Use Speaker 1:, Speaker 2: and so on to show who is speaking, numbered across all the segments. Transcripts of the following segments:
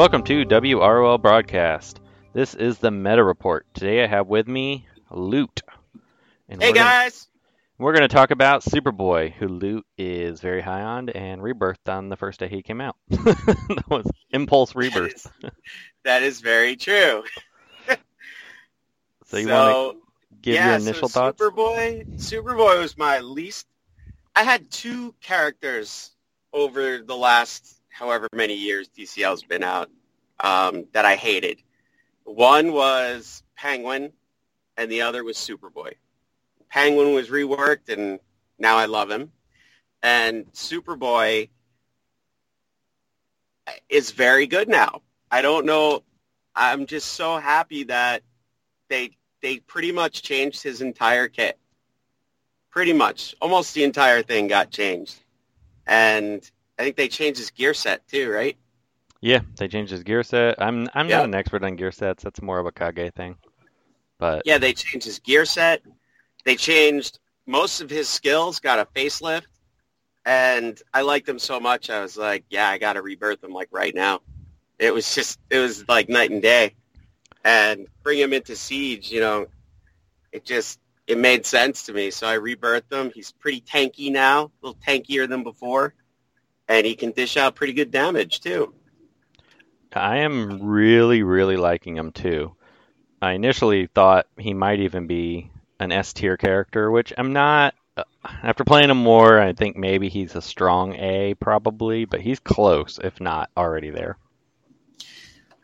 Speaker 1: Welcome to WROL Broadcast. This is the Meta Report. Today I have with me Loot. And
Speaker 2: Hey
Speaker 1: we're gonna-
Speaker 2: guys!
Speaker 1: we're going to talk about Superboy, who Loot is very high on and rebirthed on the first day he came out. that was Impulse Rebirth.
Speaker 2: is, that is very true.
Speaker 1: So you want to give
Speaker 2: yeah,
Speaker 1: your initial
Speaker 2: so
Speaker 1: thoughts?
Speaker 2: Superboy, Superboy was my least. I had two characters over the last however many years DCL's been out um, that I hated. One was Penguin, and the other was Superboy. Penguin was reworked, and now I love him. And Superboy is very good now. I don't know. I'm just so happy that they they pretty much changed his entire kit. Pretty much, almost the entire thing got changed, and I think they changed his gear set too, right?
Speaker 1: Yeah, they changed his gear set. I'm I'm
Speaker 2: Yeah.
Speaker 1: not an expert on gear sets. That's more of a Kage thing. But
Speaker 2: Yeah, they changed his gear set. They changed most of his skills, got a facelift, and I liked them so much. I was like, yeah, I got to rebirth them like right now. It was just, it was like night and day, and bring him into siege. You know, it just it made sense to me. So I rebirthed him. He's pretty tanky now, a little tankier than before, and he can dish out pretty good damage too.
Speaker 1: I am really, really liking him too. I initially thought he might even be an S tier character, which I'm not. uh, After playing him more, I think maybe he's a strong A probably, but he's close, if not already there.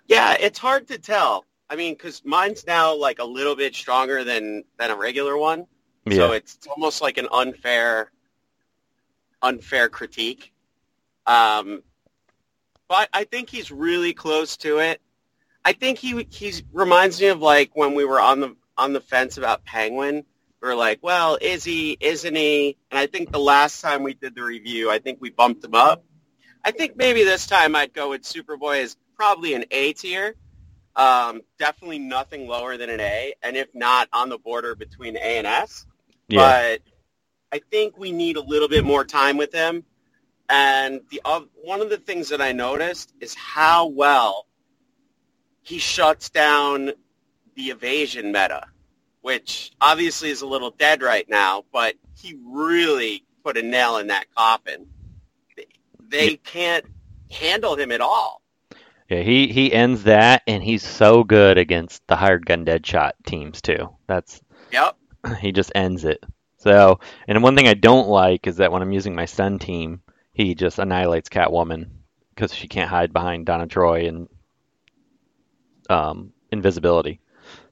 Speaker 2: Yeah, it's hard to tell. I mean, because mine's now like a little bit stronger than than a regular one, so it's almost like an unfair unfair critique. Um, but I think he's really close to it. I think he he reminds me of like when we were on the on the fence about Penguin. We were like, well, is he? Isn't he? And I think the last time we did the review, I think we bumped him up. I think maybe this time I'd go with Superboy as probably an A tier. Um, definitely nothing lower than an A, and if not, on the border between A and S.
Speaker 1: yeah,
Speaker 2: But I think we need a little bit more time with him. And the oth- one of the things that I noticed is how well he shuts down the evasion meta, which obviously is a little dead right now, but he really put a nail in that coffin. They can't handle him at all.
Speaker 1: yeah. He he ends that, and he's so good against the hired gun dead shot teams too. That's
Speaker 2: Yep.
Speaker 1: he just ends it. So, and one thing I don't like is that when I'm using my Sun team, he just annihilates Catwoman because she can't hide behind Donna Troy and um, invisibility.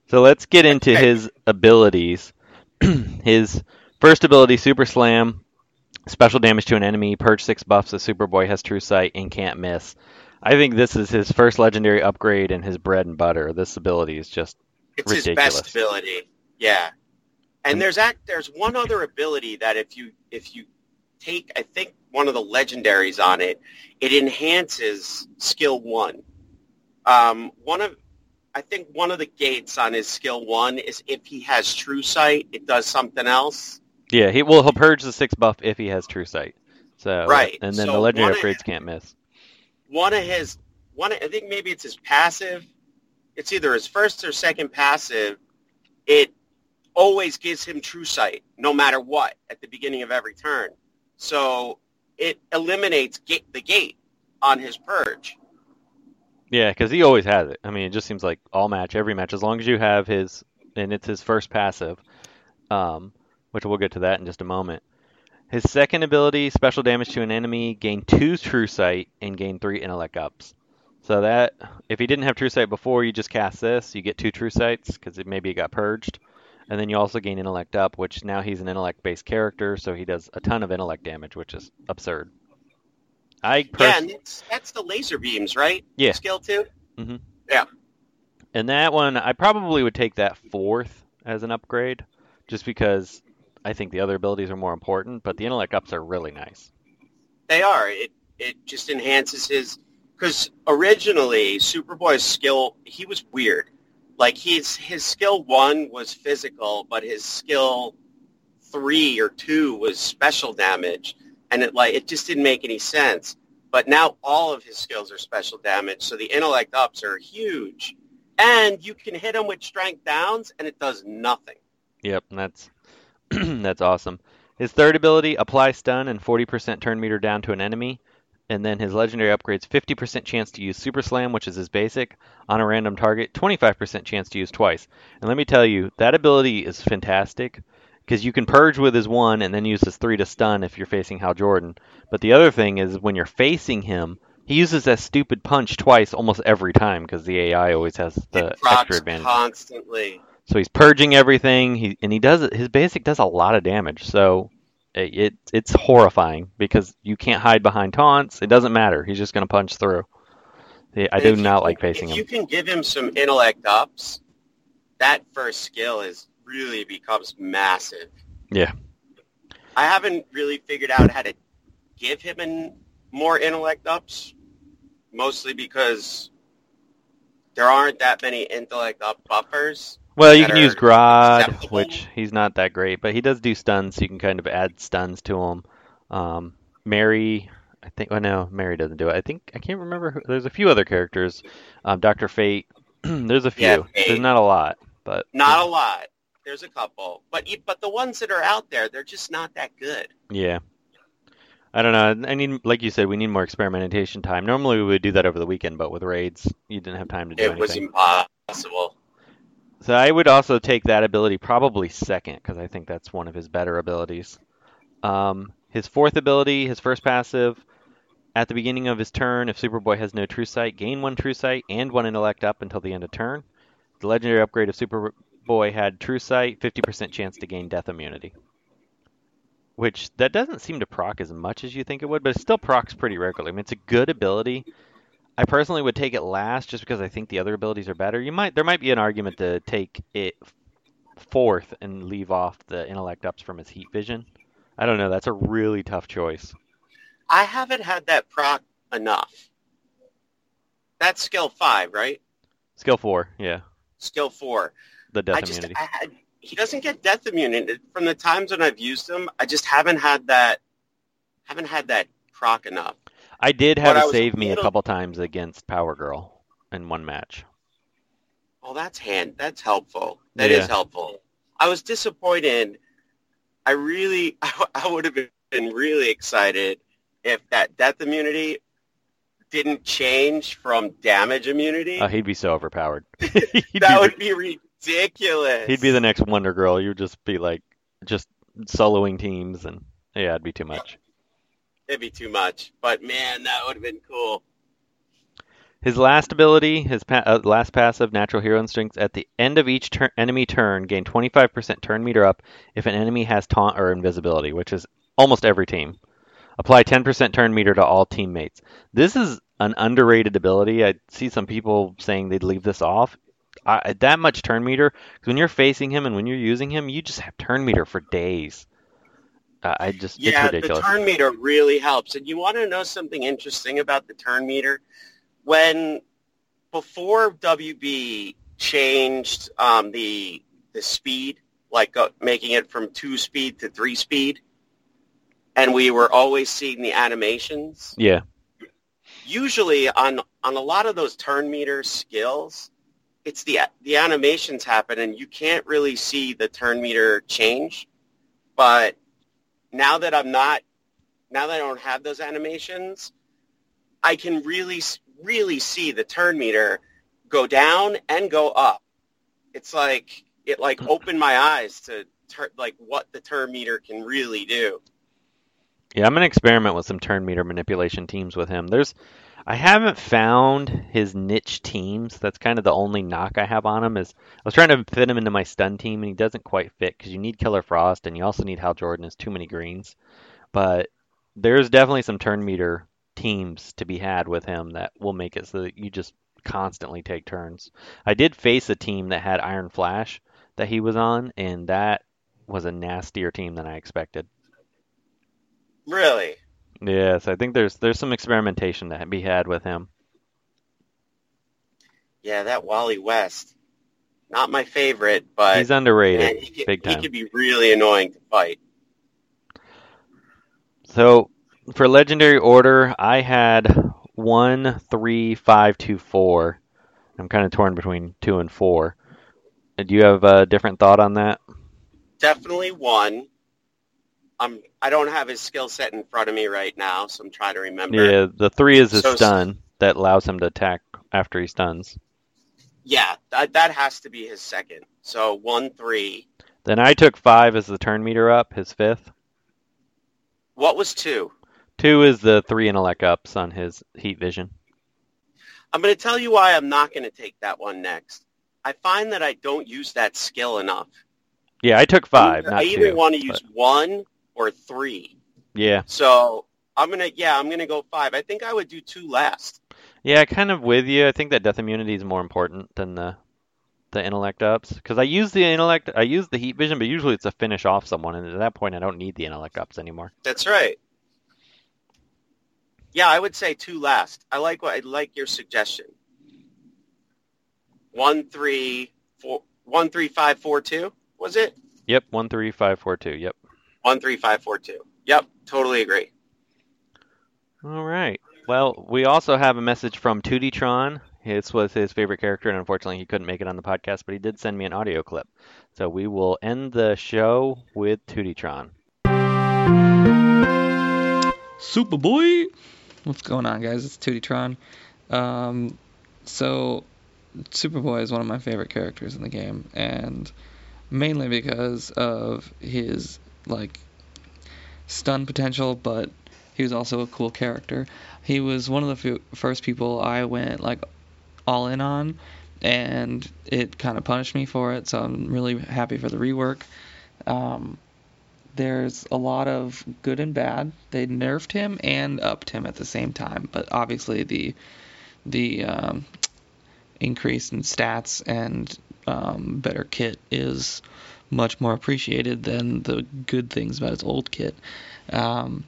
Speaker 1: So let's get into his abilities. his first ability, Super Slam, special damage to an enemy, purge six buffs. A Superboy has True Sight and can't miss. I think this is his first legendary upgrade and his bread and butter. This ability is just
Speaker 2: It's his best ability. Yeah. And there's act there's one other ability that if you if you take I think one of the legendaries on it, it enhances skill one. Um, one of I think one of the gates on his skill one is if he has true sight, it does something else.
Speaker 1: Yeah, he will he'll purge the six buff if he has true sight. So
Speaker 2: Right,
Speaker 1: and then
Speaker 2: so
Speaker 1: the legendary upgrades can't miss.
Speaker 2: One of his one I think maybe it's his passive. It's either his first or second passive. It always gives him true sight, no matter what, at the beginning of every turn. So it eliminates ga- the gate on his purge.
Speaker 1: Yeah, because he always has it. I mean, it just seems like all match, every match, as long as you have his and it's his first passive, um, which we'll get to that in just a moment. His second ability, special damage to an enemy, gain two true sight and gain three intellect ups. So that if he didn't have true sight before, you just cast this, you get two true sights because maybe it got purged, and then you also gain intellect up, which now he's an intellect based character, so he does a ton of intellect damage, which is absurd. I
Speaker 2: Yeah, and that's, that's the laser beams, right?
Speaker 1: Yeah.
Speaker 2: Skill two? mm-hmm. Yeah.
Speaker 1: And that one, I probably would take that fourth as an upgrade, just because I think the other abilities are more important. But the intellect ups are really nice.
Speaker 2: They are. It it just enhances his because originally Superboy's skill he was weird. Like his his skill one was physical, but his skill three or two was special damage, and it like it just didn't make any sense. but now all of his skills are special damage, so the intellect ups are huge. And you can hit him with strength downs, and it does nothing.
Speaker 1: Yep, that's that's awesome. His third ability, apply stun and 40% turn meter down to an enemy. And then his legendary upgrades 50% chance to use Super Slam, which is his basic, on a random target, 25% chance to use twice. And let me tell you, that ability is fantastic because you can purge with his one and then use his three to stun if you're facing Hal Jordan. But the other thing is when you're facing him, he uses that stupid punch twice almost every time because the AI always has the
Speaker 2: it
Speaker 1: extra advantage.
Speaker 2: constantly.
Speaker 1: So he's purging everything. He and he does his basic does a lot of damage. So it, it it's horrifying because you can't hide behind taunts. It doesn't matter. He's just going to punch through. Yeah, I do not
Speaker 2: can-
Speaker 1: like facing
Speaker 2: If
Speaker 1: him.
Speaker 2: you can give him some intellect ups, that first skill is really becomes massive.
Speaker 1: Yeah.
Speaker 2: I haven't really figured out how to give him an, more intellect ups, mostly because there aren't that many intellect up buffers.
Speaker 1: Well, you can use Grodd, which he's not that great, but he does do stuns, so you can kind of add stuns to him. Um, Mary, I think. Oh no, Mary doesn't do it. I think I can't remember. Who, there's a few other characters. Um, Doctor Fate. there's a few.
Speaker 2: Yeah,
Speaker 1: There's not a lot, but
Speaker 2: Not a lot. There's a couple, but but the ones that are out there, they're just not that good.
Speaker 1: Yeah. I don't know. I need, like you said, we need more experimentation time. Normally we would do that over the weekend, but with raids, you didn't have time to do
Speaker 2: It It
Speaker 1: was
Speaker 2: impossible.
Speaker 1: So I would also take that ability probably second because I think that's one of his better abilities. Um, his fourth ability, his first passive, at the beginning of his turn, if Superboy has no True Sight, gain one True Sight and one Intellect up until the end of turn. The legendary upgrade of Superboy had True Sight, 50% chance to gain Death Immunity. Which that doesn't seem to proc as much as you think it would, but it still procs pretty regularly. I mean, it's a good ability. I personally would take it last just because I think the other abilities are better. You might there might be an argument to take it fourth and leave off the intellect ups from his heat vision. I don't know. That's a really tough choice.
Speaker 2: I haven't had that proc enough. That's skill five, right?
Speaker 1: Skill four, yeah,
Speaker 2: Skill four.
Speaker 1: the death
Speaker 2: I just
Speaker 1: immunity.
Speaker 2: I had he doesn't get death immunity from the times when I've used him. I just haven't had that haven't had that proc enough.
Speaker 1: I did have
Speaker 2: I
Speaker 1: it save me a couple times against Power Girl in one match.
Speaker 2: Oh, that's hand. That's helpful. That is
Speaker 1: Yeah.
Speaker 2: helpful. I was disappointed. I really, I, would have been really excited if that death immunity didn't change from damage immunity.
Speaker 1: Oh, he'd be so overpowered.
Speaker 2: that would be ridiculous.
Speaker 1: he'd be the next Wonder Girl. You'd just be like just soloing teams, and yeah, it'd be too much.
Speaker 2: It'd be too much. But man, that would have been cool.
Speaker 1: His last ability, his pa- uh, last passive, Natural Hero Instincts, at the end of each enemy turn, gain 25% turn meter up if an enemy has taunt or invisibility, which is almost every team. Apply 10% turn meter to all teammates. This is an underrated ability. I see some people saying they'd leave this off. I, that much turn meter, 'cause when you're facing him and when you're using him, you just have turn meter for days. Uh, I just,
Speaker 2: Yeah, the turn meter really helps. And you want to know something interesting about the turn meter? When before WB changed um, the the speed, like uh, making it from two speed to three speed, and we were always seeing the animations.
Speaker 1: yeah,
Speaker 2: Usually on on a lot of those turn meter skills, it's the the animations happen and you can't really see the turn meter change. But now that I'm not, now that I don't have those animations, I can really, really see the turn meter go down and go up. It's like, it like opened my eyes to like what the turn meter can really do.
Speaker 1: Yeah, I'm gonna experiment with some turn meter manipulation teams with him. There's, I haven't found his niche teams. That's kind of the only knock I have on him. Is I was trying to fit him into my stun team, and he doesn't quite fit because you need Killer Frost, and you also need Hal Jordan. Has too many greens, but there's definitely some turn meter teams to be had with him that will make it so that you just constantly take turns. I did face a team that had Iron Flash that he was on, and that was a nastier team than I expected.
Speaker 2: Really?
Speaker 1: Yes, I think there's there's some experimentation to be had with him.
Speaker 2: Yeah, that Wally West. Not my favorite, but
Speaker 1: He's underrated,
Speaker 2: man, he, could,
Speaker 1: big
Speaker 2: he could be really annoying to fight.
Speaker 1: So for legendary order, I had one, three, five, two, four. I'm kind of torn between two and four. Do you have a different thought on that?
Speaker 2: Definitely one. I'm. I don't have his skill set in front of me right now, so I'm trying to remember.
Speaker 1: Yeah, the three is his
Speaker 2: So-
Speaker 1: stun that allows him to attack after he stuns.
Speaker 2: Yeah, that that has to be his second. So one, three.
Speaker 1: Then I took five as the turn meter up, his fifth.
Speaker 2: What was two?
Speaker 1: Two is the three intellect ups on his heat vision.
Speaker 2: I'm going to tell you why I'm not going to take that one next. I find that I don't use that skill enough.
Speaker 1: Yeah, I took five,
Speaker 2: I either
Speaker 1: two.
Speaker 2: want to use one or three.
Speaker 1: Yeah,
Speaker 2: So I'm gonna, yeah, I'm gonna go five. I think I would do two last.
Speaker 1: yeah, kind of with you. I think that death immunity is more important than the the intellect ups because I use the intellect, I use the heat vision, but usually it's to finish off someone, and at that point I don't need the intellect ups anymore.
Speaker 2: That's right. Yeah, I would say two last. I like what I like your suggestion. One, three, four, one, three, five, four, two. Was it
Speaker 1: Yep, one three five four two. Yep.
Speaker 2: One, three, five, four, two? Yep, totally agree.
Speaker 1: All right. Well, we also have a message from Tuditron. This was his favorite character, and unfortunately, he couldn't make it on the podcast, but he did send me an audio clip. So we will end the show with Tuditron.
Speaker 3: Superboy! What's going on, guys? It's Tuditron. Um, so, Superboy is one of my favorite characters in the game, and mainly because of his, like, stun potential, but he was also a cool character. He was one of the few, first people I went, like, all in on, and it kind of punished me for it, so I'm really happy for the rework. Um, there's a lot of good and bad. They nerfed him and upped him at the same time, but obviously the the um, increase in stats and um, better kit is much more appreciated than the good things about his old kit. Um,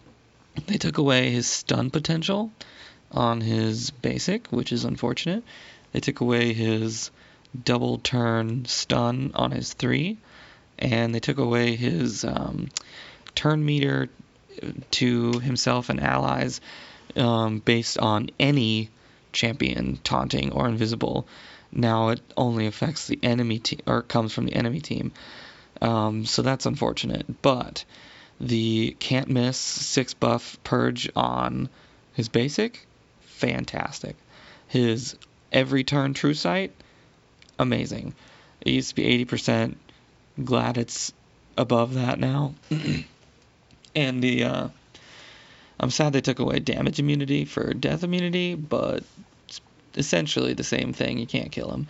Speaker 3: they took away his stun potential on his basic, which is unfortunate. They took away his double turn stun on his three and they took away his um, turn meter to himself and allies um, based on any champion taunting or invisible. Now it only affects the enemy team or comes from the enemy team. Um, so that's unfortunate. But the can't miss six buff purge on his basic, fantastic. His every turn true sight, amazing. It used to be 80% glad it's above that now. and the uh, I'm sad they took away damage immunity for death immunity, but it's essentially the same thing. You can't kill him,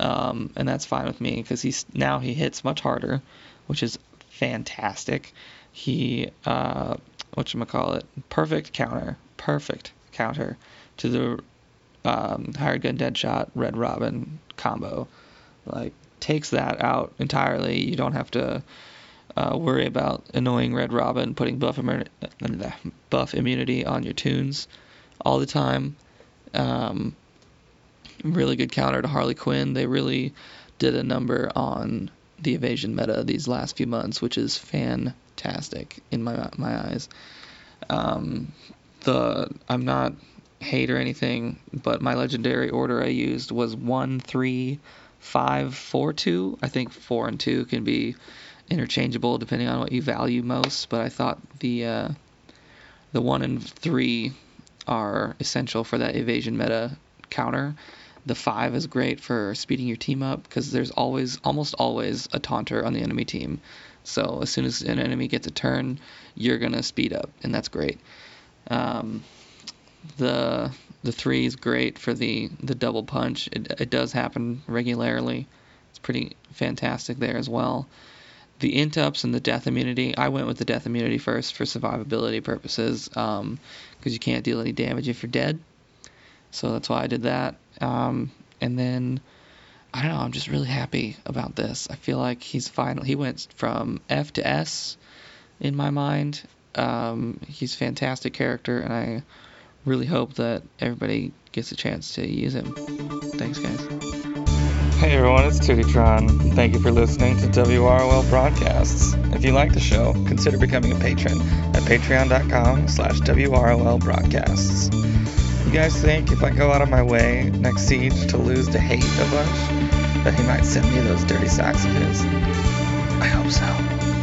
Speaker 3: um, and that's fine with me because he's now he hits much harder, which is fantastic. He uh, what call it? Perfect counter, perfect counter to the um, hired gun dead shot red robin combo. Like takes that out entirely. You don't have to uh, worry about annoying Red Robin putting buff, immu- uh, buff immunity on your toons all the time. Um, really good counter to Harley Quinn. They really did a number on the evasion meta these last few months, which is fantastic in my my eyes. Um, the I'm not hate or anything, but my legendary order I used was one three five four two. I think four and two can be interchangeable depending on what you value most, but I thought the uh, the one and three are essential for that evasion meta counter. The five is great for speeding your team up because there's always, almost always, a taunter on the enemy team. So as soon as an enemy gets a turn, you're gonna speed up, and that's great. Um, the the three is great for the the double punch. It it does happen regularly. It's pretty fantastic there as well. The int ups and the death immunity. I went with the death immunity first for survivability purposes, because um, you can't deal any damage if you're dead. So that's why I did that. Um, and then I don't know. I'm just really happy about this. I feel like he's finally he went from F to S in my mind. Um, he's a fantastic character, and I really hope that everybody gets a chance to use him. Thanks, guys. Hey everyone, it's Tootytron. Thank you for listening to WROL Broadcasts. If you like the show, consider becoming a patron at patreon.com slash WROL Broadcasts. You guys think if I go out of my way next siege to lose to hate a bunch, that he might send me those dirty socks of his? I hope so.